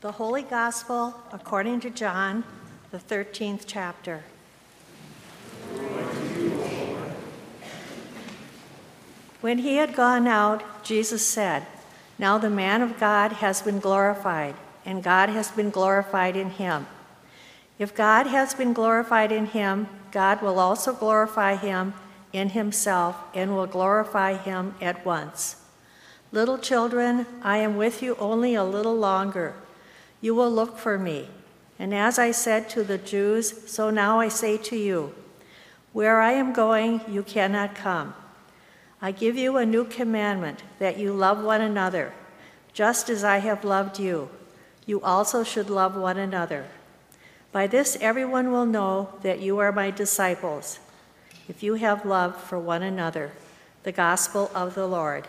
The Holy Gospel according to John, the 13th chapter. When he had gone out, Jesus said, Now the man of God has been glorified, and God has been glorified in him. If God has been glorified in him, God will also glorify him in himself and will glorify him at once. Little children, I am with you only a little longer. You will look for me. And as I said to the Jews, so now I say to you, where I am going, you cannot come. I give you a new commandment that you love one another, just as I have loved you. You also should love one another. By this, everyone will know that you are my disciples, if you have love for one another. The Gospel of the Lord.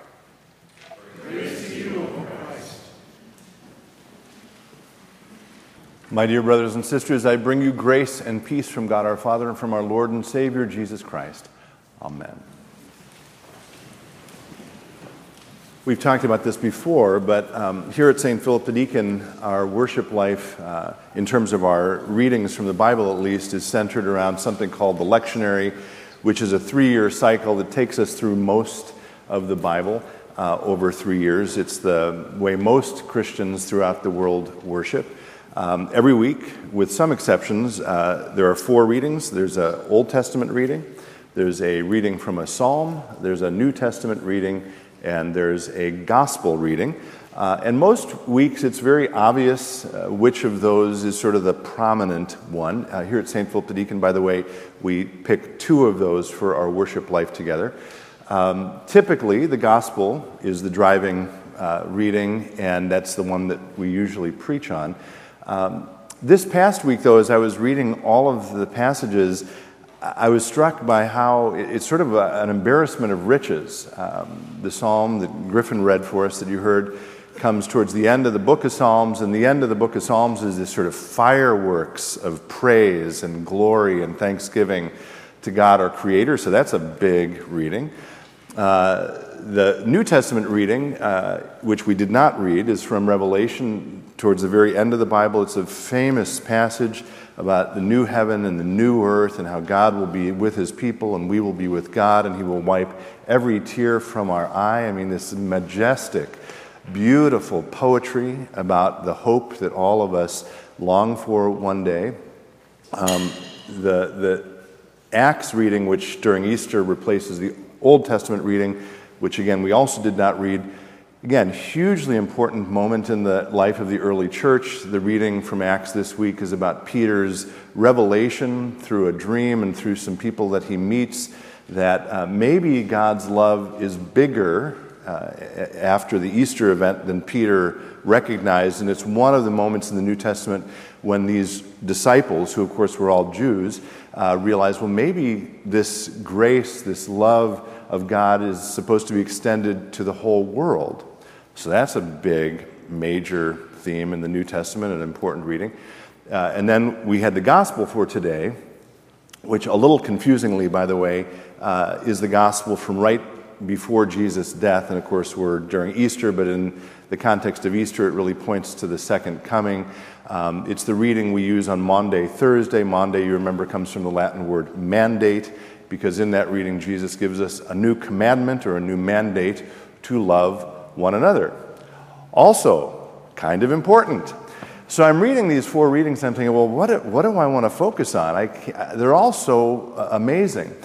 My dear brothers and sisters, I bring you grace and peace from God our Father and from our Lord and Savior Jesus Christ. Amen. We've talked about this before, but um, here at St. Philip the Deacon, our worship life, uh, in terms of our readings from the Bible at least, is centered around something called the lectionary, which is a three year cycle that takes us through most of the Bible uh, over three years. It's the way most Christians throughout the world worship. Um, every week, with some exceptions, uh, there are four readings. There's an Old Testament reading, there's a reading from a psalm, there's a New Testament reading, and there's a gospel reading. Uh, and most weeks, it's very obvious uh, which of those is sort of the prominent one. Uh, here at St. Philip the Deacon, by the way, we pick two of those for our worship life together. Um, typically, the gospel is the driving uh, reading, and that's the one that we usually preach on. Um, this past week, though, as I was reading all of the passages, I was struck by how it's sort of a, an embarrassment of riches. Um, the psalm that Griffin read for us that you heard comes towards the end of the book of Psalms, and the end of the book of Psalms is this sort of fireworks of praise and glory and thanksgiving to God our Creator. So that's a big reading. Uh, the New Testament reading, uh, which we did not read, is from Revelation towards the very end of the Bible. It's a famous passage about the new heaven and the new earth and how God will be with his people and we will be with God and he will wipe every tear from our eye. I mean, this majestic, beautiful poetry about the hope that all of us long for one day. Um, the, the Acts reading, which during Easter replaces the Old Testament reading, which again we also did not read. Again, hugely important moment in the life of the early church. The reading from Acts this week is about Peter's revelation through a dream and through some people that he meets that uh, maybe God's love is bigger uh, after the Easter event than Peter recognized. And it's one of the moments in the New Testament when these disciples, who of course were all Jews, uh, realized, well, maybe this grace, this love of God is supposed to be extended to the whole world. So that's a big, major theme in the New Testament, an important reading. Uh, and then we had the gospel for today, which, a little confusingly, by the way, uh, is the gospel from right before Jesus' death. And of course, we're during Easter, but in the context of Easter, it really points to the second coming. Um, it's the reading we use on Maundy, Thursday. Maundy, you remember, comes from the Latin word mandate, because in that reading, Jesus gives us a new commandment or a new mandate to love one another. Also, kind of important. So I'm reading these four readings, and I'm thinking, well, what, what do I want to focus on? I, they're all so uh, amazing.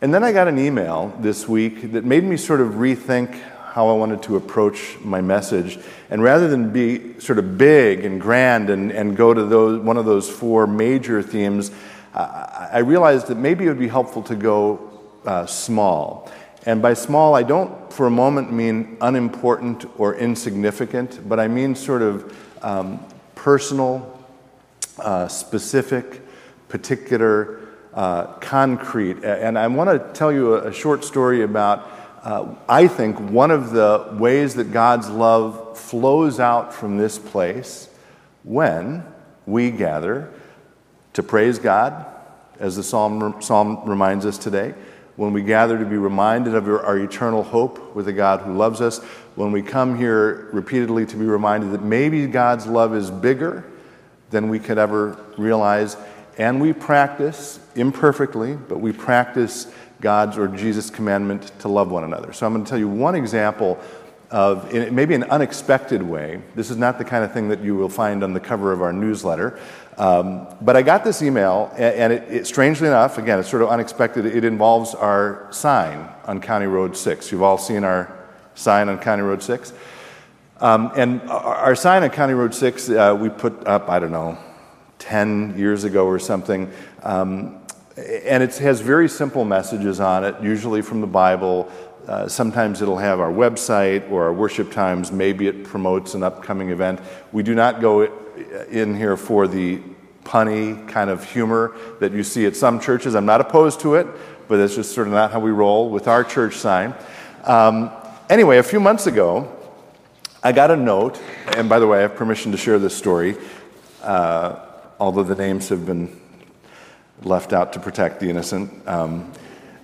And then I got an email this week that made me sort of rethink how I wanted to approach my message. And rather than be sort of big and grand and, and go to those, one of those four major themes, I realized that maybe it would be helpful to go uh, small. And by small, I don't for a moment mean unimportant or insignificant, but I mean sort of um, personal, uh, specific, particular, uh, concrete. And I want to tell you a, a short story about, uh, I think, one of the ways that God's love flows out from this place when we gather to praise God, as the psalm, psalm reminds us today, when we gather to be reminded of our eternal hope with a God who loves us, when we come here repeatedly to be reminded that maybe God's love is bigger than we could ever realize, and we practice imperfectly, but we practice God's or Jesus' commandment to love one another. So I'm going to tell you one example of, in maybe an unexpected way. This is not the kind of thing that you will find on the cover of our newsletter. Um, but I got this email, and it, it, strangely enough, again, it's sort of unexpected. It involves our sign on County Road 6. You've all seen our sign on County Road 6. Um, and our, our, sign on County Road 6, uh, we put up, I don't know, 10 years ago or something. Um, and it has very simple messages on it, usually from the Bible, uh, sometimes it'll have our website or our worship times. Maybe it promotes an upcoming event. We do not go in here for the punny kind of humor that you see at some churches. I'm not opposed to it, but that's just sort of not how we roll with our church sign. Um, anyway, a few months ago, I got a note, and by the way, I have permission to share this story, uh, although the names have been left out to protect the innocent. Um,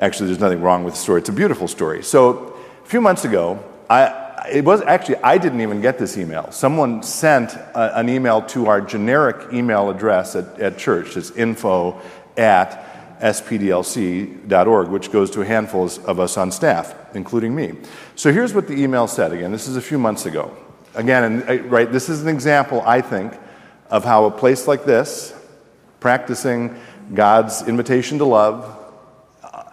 Actually, there's nothing wrong with the story. It's a beautiful story. So, a few months ago, I, it was actually, I didn't even get this email. Someone sent a, an email to our generic email address at, at church. It's info at spdlc.org, which goes to a handful of us on staff, including me. So here's what the email said. Again, this is a few months ago. Again, and, uh, right, this is an example, I think, of how a place like this, practicing God's invitation to love,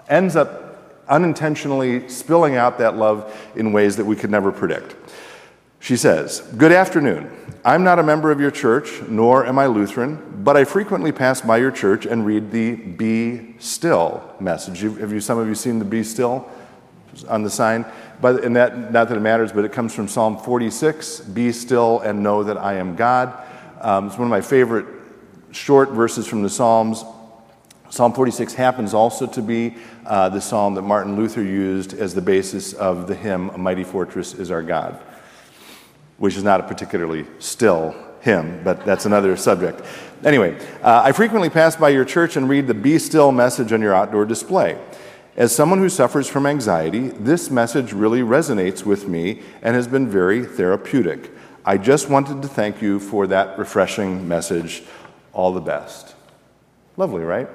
ends up unintentionally spilling out that love in ways that we could never predict. She says, Good afternoon. I'm not a member of your church, nor am I Lutheran, but I frequently pass by your church and read the Be Still message. Have you, some of you seen the Be Still on the sign? But, and that, not that it matters, but it comes from Psalm 46 Be still and know that I am God. Um, it's one of my favorite short verses from the Psalms. Psalm 46 happens also to be uh, the psalm that Martin Luther used as the basis of the hymn, A Mighty Fortress is Our God, which is not a particularly still hymn, but that's another subject. Anyway, uh, I frequently pass by your church and read the Be Still message on your outdoor display. As someone who suffers from anxiety, this message really resonates with me and has been very therapeutic. I just wanted to thank you for that refreshing message. All the best. Lovely, right?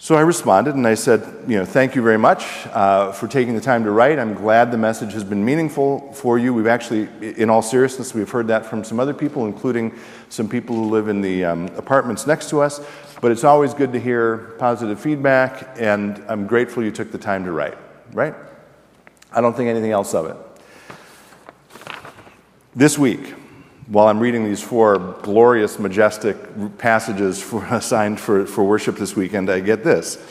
So I responded and I said, you know, thank you very much uh, for taking the time to write. I'm glad the message has been meaningful for you. We've actually, in all seriousness, we've heard that from some other people, including some people who live in the um, apartments next to us. But it's always good to hear positive feedback, and I'm grateful you took the time to write, right? I don't think anything else of it. This week, while I'm reading these four glorious, majestic passages for, assigned for, for worship this weekend, I get this.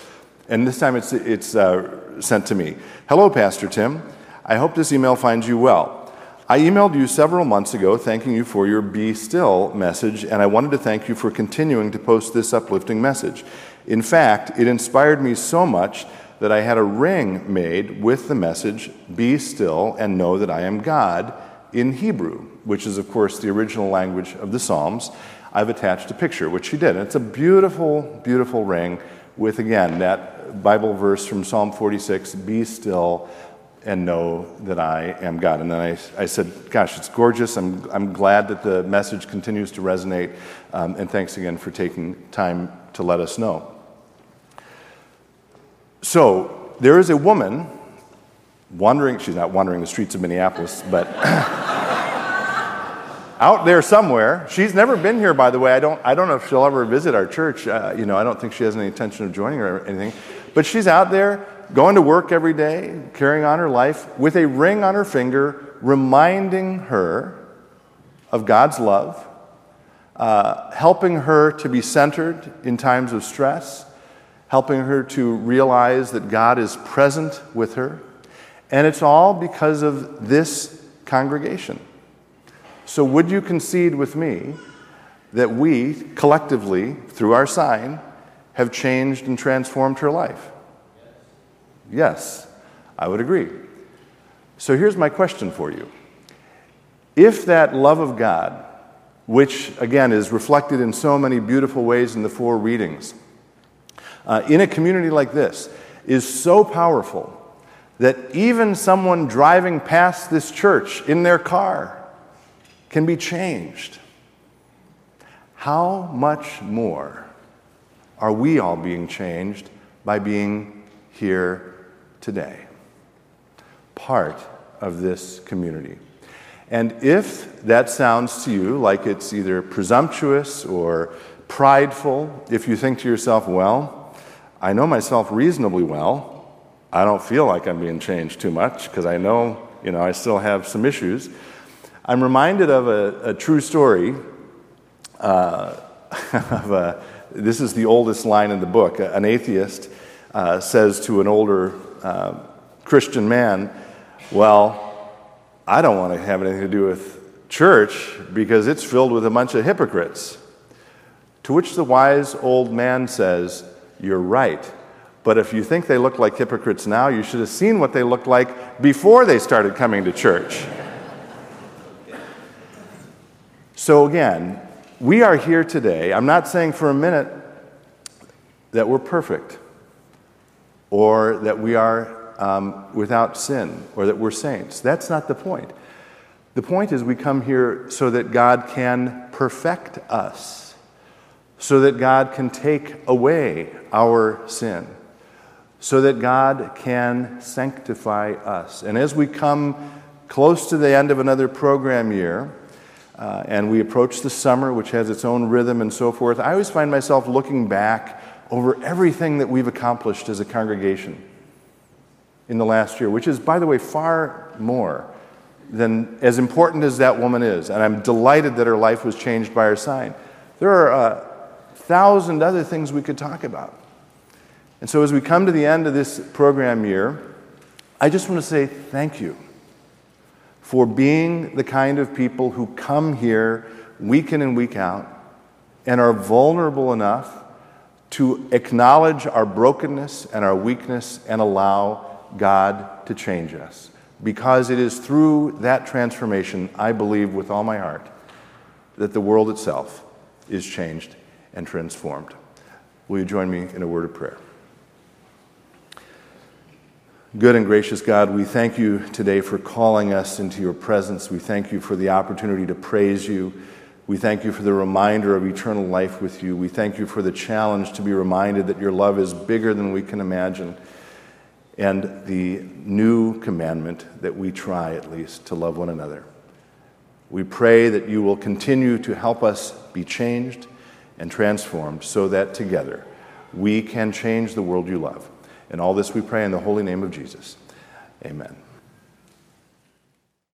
And this time it's, it's uh, sent to me Hello, Pastor Tim. I hope this email finds you well. I emailed you several months ago thanking you for your Be Still message, and I wanted to thank you for continuing to post this uplifting message. In fact, it inspired me so much that I had a ring made with the message, Be Still and Know That I Am God in Hebrew, which is, of course, the original language of the Psalms. I've attached a picture, which she did. And it's a beautiful, beautiful ring with, again, that Bible verse from Psalm 46 Be still and know that I am God. And then I, I said, Gosh, it's gorgeous. I'm, I'm glad that the message continues to resonate. Um, and thanks again for taking time to let us know. So, there is a woman wandering, she's not wandering the streets of Minneapolis, but out there somewhere. She's never been here, by the way. I don't, I don't know if she'll ever visit our church. Uh, you know, I don't think she has any intention of joining or anything. But she's out there going to work every day, carrying on her life with a ring on her finger, reminding her of God's love, uh, helping her to be centered in times of stress, helping her to realize that God is present with her. And it's all because of this congregation. So, would you concede with me that we collectively, through our sign, have changed and transformed her life? Yes, I would agree. So, here's my question for you. If that love of God, which again is reflected in so many beautiful ways in the four readings, uh, in a community like this, is so powerful that even someone driving past this church in their car can be changed. How much more are we all being changed by being here today? Part of this community. And if that sounds to you like it's either presumptuous or prideful, if you think to yourself, well, I know myself reasonably well, I don't feel like I'm being changed too much because I know, you know, I still have some issues. I'm reminded of a, a true story. Uh, of a, this is the oldest line in the book. An atheist uh, says to an older uh, Christian man, Well, I don't want to have anything to do with church because it's filled with a bunch of hypocrites. To which the wise old man says, You're right. But if you think they look like hypocrites now, you should have seen what they looked like before they started coming to church. so, again, we are here today. I'm not saying for a minute that we're perfect or that we are um, without sin or that we're saints. That's not the point. The point is, we come here so that God can perfect us, so that God can take away our sin, so that God can sanctify us. And as we come close to the end of another program year, uh, and we approach the summer, which has its own rhythm and so forth, I always find myself looking back over everything that we've accomplished as a congregation in the last year, which is, by the way, far more than as important as that woman is. And I'm delighted that her life was changed by her sign. There are a thousand other things we could talk about. And so, as we come to the end of this program year, I just want to say thank you for being the kind of people who come here week in and week out and are vulnerable enough to acknowledge our brokenness and our weakness and allow God to change us. Because it is through that transformation, I believe with all my heart, that the world itself is changed and transformed. Will you join me in a word of prayer? Good and gracious God, we thank you today for calling us into your presence. We thank you for the opportunity to praise you. We thank you for the reminder of eternal life with you. We thank you for the challenge to be reminded that your love is bigger than we can imagine and the new commandment that we try, at least, to love one another. We pray that you will continue to help us be changed and transformed so that together we can change the world you love. And all this we pray in the holy name of Jesus. Amen.